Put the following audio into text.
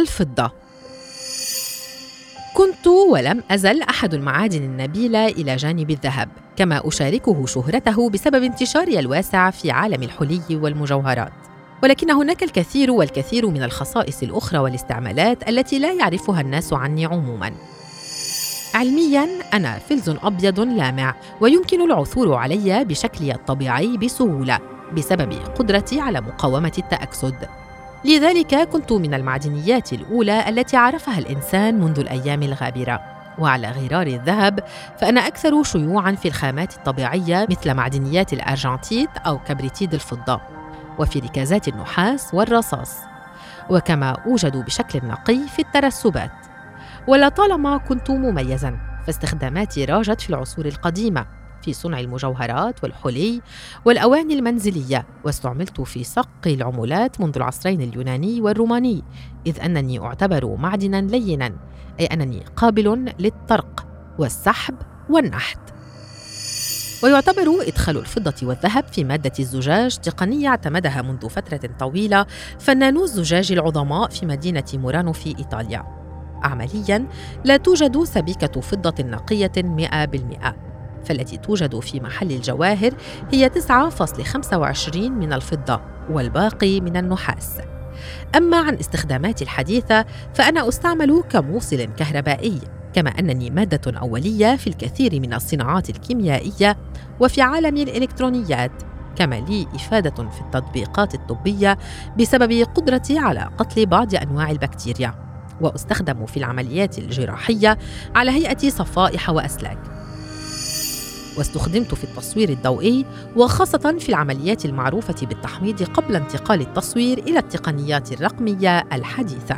الفضة. كنت ولم أزل أحد المعادن النبيلة إلى جانب الذهب كما أشاركه شهرته بسبب انتشاري الواسع في عالم الحلي والمجوهرات. ولكن هناك الكثير والكثير من الخصائص الأخرى والاستعمالات التي لا يعرفها الناس عني عموماً. علميا أنا فلز أبيض لامع ويمكن العثور علي بشكلي الطبيعي بسهولة بسبب قدرتي على مقاومة التأكسد. لذلك كنت من المعدنيات الأولى التي عرفها الإنسان منذ الأيام الغابرة. وعلى غرار الذهب فأنا أكثر شيوعاً في الخامات الطبيعية مثل معدنيات الأرجنتيت أو كبريتيد الفضة وفي ركازات النحاس والرصاص. وكما أوجد بشكل نقي في الترسبات. ولطالما كنت مميزا فاستخداماتي راجت في العصور القديمة. في صنع المجوهرات والحلي والأواني المنزلية واستعملت في صق العملات منذ العصرين اليوناني والروماني إذ أنني أعتبر معدنا لينا أي أنني قابل للطرق والسحب والنحت. ويعتبر إدخال الفضة والذهب في مادة الزجاج تقنية اعتمدها منذ فترة طويلة فنانو الزجاج العظماء في مدينة مورانو في إيطاليا. عملياً لا توجد سبيكة فضة نقية 100% فالتي توجد في محل الجواهر هي 9.25 من الفضة والباقي من النحاس. أما عن استخداماتي الحديثة فأنا أستعمل كموصل كهربائي كما أنني مادة أولية في الكثير من الصناعات الكيميائية وفي عالم الإلكترونيات كما لي إفادة في التطبيقات الطبية بسبب قدرتي على قتل بعض أنواع البكتيريا. وأستخدم في العمليات الجراحية على هيئة صفائح وأسلاك. واستخدمت في التصوير الضوئي وخاصة في العمليات المعروفة بالتحميض قبل انتقال التصوير إلى التقنيات الرقمية الحديثة.